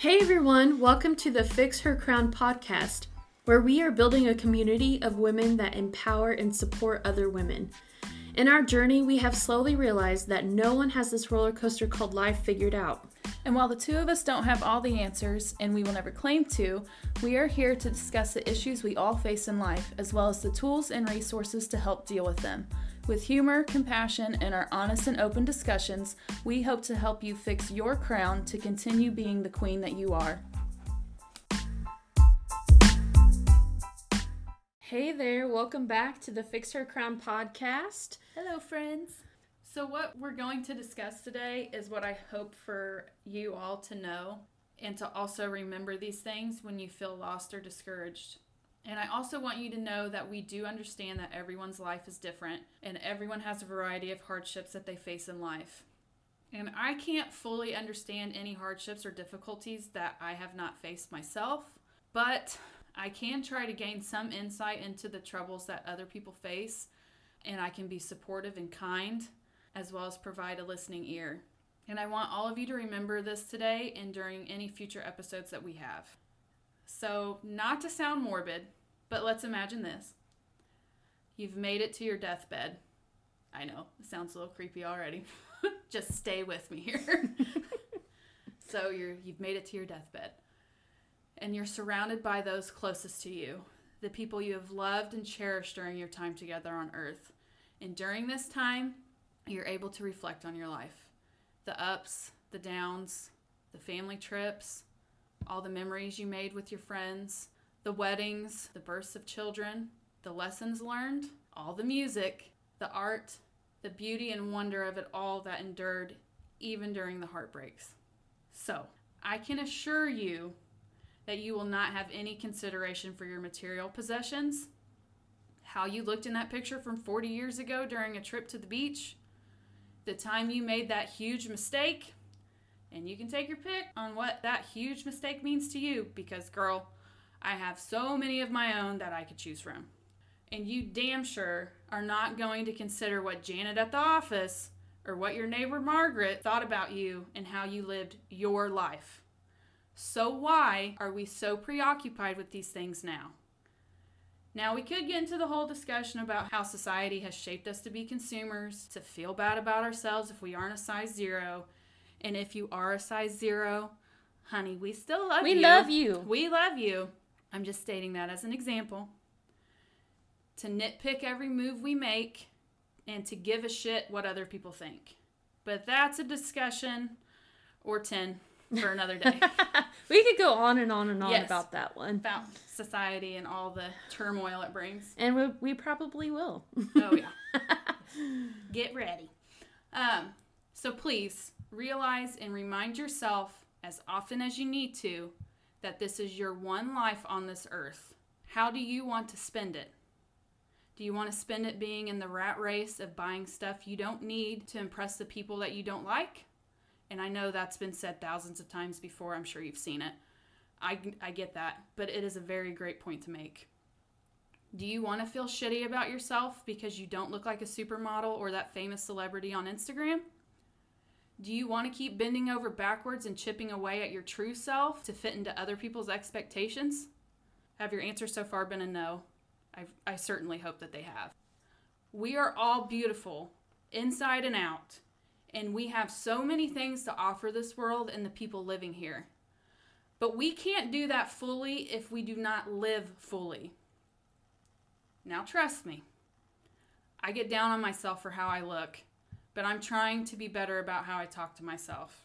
Hey everyone, welcome to the Fix Her Crown podcast, where we are building a community of women that empower and support other women. In our journey, we have slowly realized that no one has this roller coaster called life figured out. And while the two of us don't have all the answers, and we will never claim to, we are here to discuss the issues we all face in life, as well as the tools and resources to help deal with them. With humor, compassion, and our honest and open discussions, we hope to help you fix your crown to continue being the queen that you are. Hey there, welcome back to the Fix Her Crown podcast. Hello, friends. So, what we're going to discuss today is what I hope for you all to know and to also remember these things when you feel lost or discouraged. And I also want you to know that we do understand that everyone's life is different and everyone has a variety of hardships that they face in life. And I can't fully understand any hardships or difficulties that I have not faced myself, but I can try to gain some insight into the troubles that other people face, and I can be supportive and kind, as well as provide a listening ear. And I want all of you to remember this today and during any future episodes that we have. So, not to sound morbid, but let's imagine this. You've made it to your deathbed. I know, it sounds a little creepy already. Just stay with me here. so you're you've made it to your deathbed. And you're surrounded by those closest to you, the people you have loved and cherished during your time together on earth. And during this time, you're able to reflect on your life. The ups, the downs, the family trips, all the memories you made with your friends, the weddings, the births of children, the lessons learned, all the music, the art, the beauty and wonder of it all that endured even during the heartbreaks. So, I can assure you that you will not have any consideration for your material possessions, how you looked in that picture from 40 years ago during a trip to the beach, the time you made that huge mistake, and you can take your pick on what that huge mistake means to you because, girl, I have so many of my own that I could choose from. And you damn sure are not going to consider what Janet at the office or what your neighbor Margaret thought about you and how you lived your life. So, why are we so preoccupied with these things now? Now, we could get into the whole discussion about how society has shaped us to be consumers, to feel bad about ourselves if we aren't a size zero. And if you are a size zero, honey, we still love We you. We love you. We love you. I'm just stating that as an example. To nitpick every move we make and to give a shit what other people think. But that's a discussion or 10 for another day we could go on and on and on Yes. about that one. about society and all the turmoil it brings. And we, we probably will. Oh, yeah. Get ready. Um, so please realize and remind yourself as often as you need to that this is your one life on this earth. How do you want to spend it? Do you want to spend it being in the rat race of buying stuff you don't need to impress the people that you don't like? And I know that's been said thousands of times before. I'm sure you've seen it. I, I get that, but it is a very great point to make. Do you want to feel shitty about yourself because you don't look like a supermodel or that famous celebrity on Instagram? Do you want to keep bending over backwards and chipping away at your true self to fit into other people's expectations? Have your answers so far been a no? I, I certainly hope that they have. We are all beautiful, inside and out, and we have so many things to offer this world and the people living here. But we can't do that fully if we do not live fully. Now, trust me, I get down on myself for how I look, but I'm trying to be better about how I talk to myself.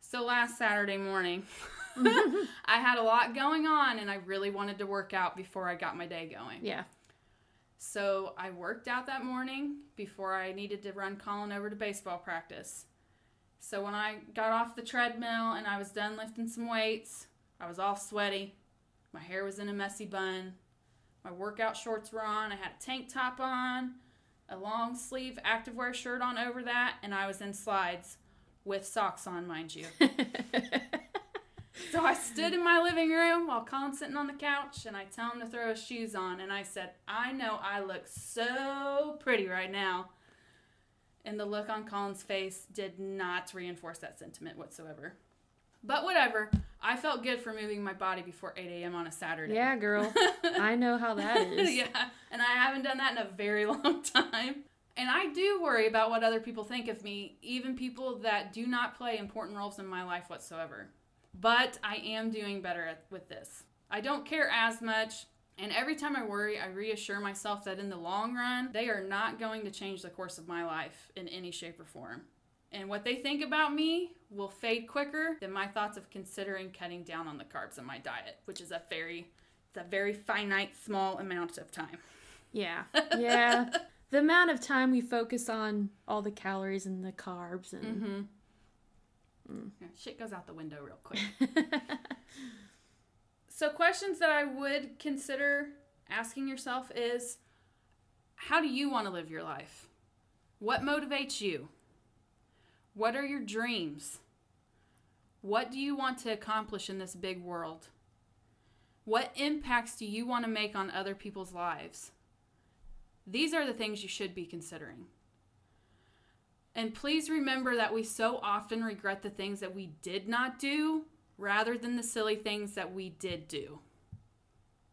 So, last Saturday morning, I had a lot going on and I really wanted to work out before I got my day going. Yeah. So, I worked out that morning before I needed to run Colin over to baseball practice. So, when I got off the treadmill and I was done lifting some weights, I was all sweaty. My hair was in a messy bun. My workout shorts were on. I had a tank top on, a long sleeve activewear shirt on over that, and I was in slides with socks on, mind you. So I stood in my living room while Colin's sitting on the couch, and I tell him to throw his shoes on, and I said, "I know I look so pretty right now." And the look on Colin's face did not reinforce that sentiment whatsoever. But whatever. I felt good for moving my body before 8 a.m. on a Saturday. Yeah, girl. I know how that is. yeah, and I haven't done that in a very long time. And I do worry about what other people think of me, even people that do not play important roles in my life whatsoever. But I am doing better at, with this. I don't care as much, and every time I worry, I reassure myself that in the long run, they are not going to change the course of my life in any shape or form. And what they think about me will fade quicker than my thoughts of considering cutting down on the carbs in my diet, which is a very it's a very finite small amount of time. Yeah. Yeah. the amount of time we focus on all the calories and the carbs and Mm-hmm. Yeah, shit goes out the window real quick. so questions that I would consider asking yourself is how do you want to live your life? What motivates you? What are your dreams? What do you want to accomplish in this big world? What impacts do you want to make on other people's lives? These are the things you should be considering. And please remember that we so often regret the things that we did not do rather than the silly things that we did do.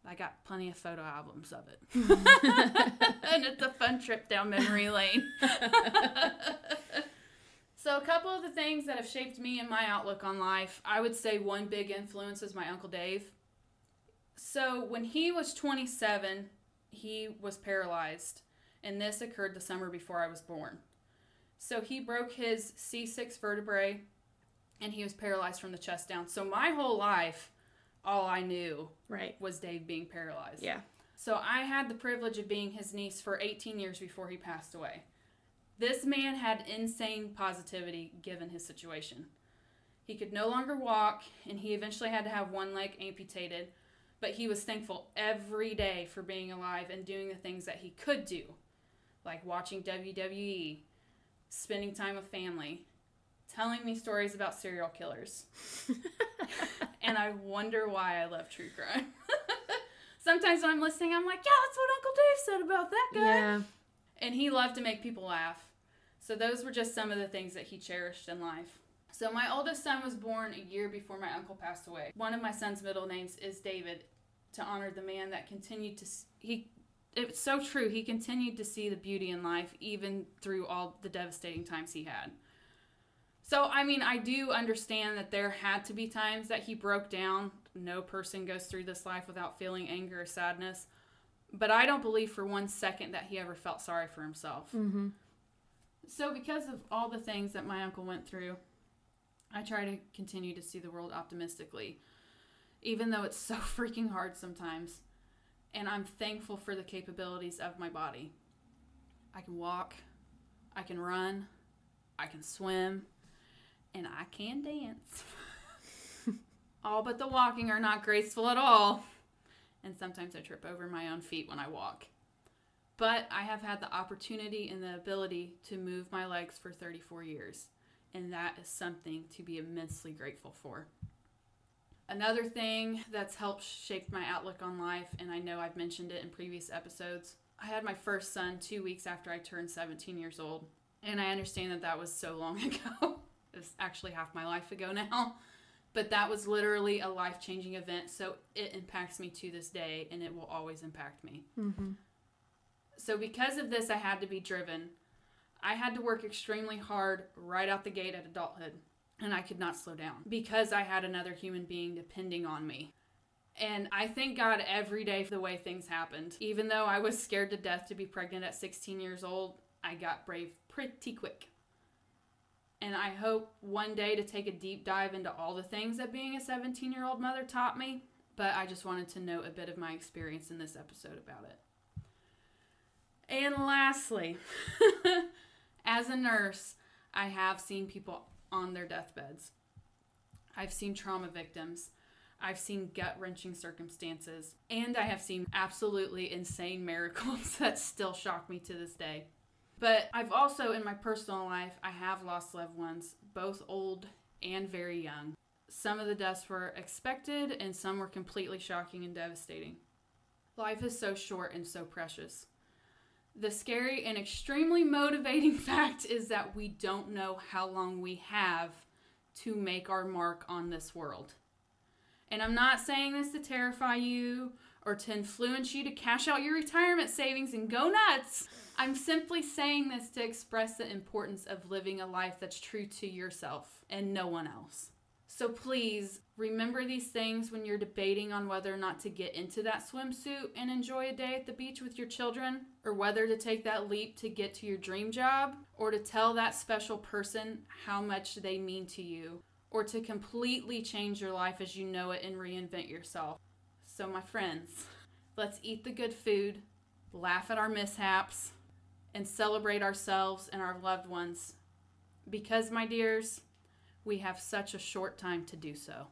I got plenty of photo albums of it. and it's a fun trip down memory lane. so, a couple of the things that have shaped me and my outlook on life, I would say one big influence is my Uncle Dave. So, when he was 27, he was paralyzed, and this occurred the summer before I was born. So he broke his C6 vertebrae and he was paralyzed from the chest down. So my whole life, all I knew right. was Dave being paralyzed. Yeah. So I had the privilege of being his niece for 18 years before he passed away. This man had insane positivity given his situation. He could no longer walk and he eventually had to have one leg amputated, but he was thankful every day for being alive and doing the things that he could do, like watching WWE, spending time with family, telling me stories about serial killers. and I wonder why I love true crime. Sometimes when I'm listening, I'm like, yeah, that's what Uncle Dave said about that guy. Yeah. And he loved to make people laugh. So those were just some of the things that he cherished in life. So my oldest son was born a year before my uncle passed away. One of my son's middle names is David to honor the man that continued to he it's so true. He continued to see the beauty in life even through all the devastating times he had. So, I mean, I do understand that there had to be times that he broke down. No person goes through this life without feeling anger or sadness. But I don't believe for one second that he ever felt sorry for himself. Mm-hmm. So, because of all the things that my uncle went through, I try to continue to see the world optimistically, even though it's so freaking hard sometimes. And I'm thankful for the capabilities of my body. I can walk, I can run, I can swim, and I can dance. all but the walking are not graceful at all. And sometimes I trip over my own feet when I walk. But I have had the opportunity and the ability to move my legs for 34 years, and that is something to be immensely grateful for. Another thing that's helped shape my outlook on life, and I know I've mentioned it in previous episodes, I had my first son two weeks after I turned 17 years old, and I understand that that was so long ago. it's actually half my life ago now, but that was literally a life changing event, so it impacts me to this day, and it will always impact me. Mm-hmm. So, because of this, I had to be driven. I had to work extremely hard right out the gate at adulthood, and I could not slow down because I had another human being depending on me. And I thank God every day for the way things happened. Even though I was scared to death to be pregnant at 16 years old, I got brave pretty quick. And I hope one day to take a deep dive into all the things that being a 17 year old mother taught me. But I just wanted to note a bit of my experience in this episode about it. And lastly, as a nurse, I have seen people on their deathbeds. I've seen trauma victims. I've seen gut wrenching circumstances. And I have seen absolutely insane miracles that still shock me to this day. But I've also, in my personal life, I have lost loved ones, both old and very young. Some of the deaths were expected, and some were completely shocking and devastating. Life is so short and so precious. The scary and extremely motivating fact is that we don't know how long we have to make our mark on this world. And I'm not saying this to terrify you or to influence you to cash out your retirement savings and go nuts. I'm simply saying this to express the importance of living a life that's true to yourself and no one else. So please remember these things when you're debating on whether or not to get into that swimsuit and enjoy a day at the beach with your children, or whether to take that leap to get to your dream job, or to tell that special person how much they mean to you, or to completely change your life as you know it and reinvent yourself. So, my friends, let's eat the good food, laugh at our mishaps, and celebrate ourselves and our loved ones. Because, my dears, we have such a short time to do so.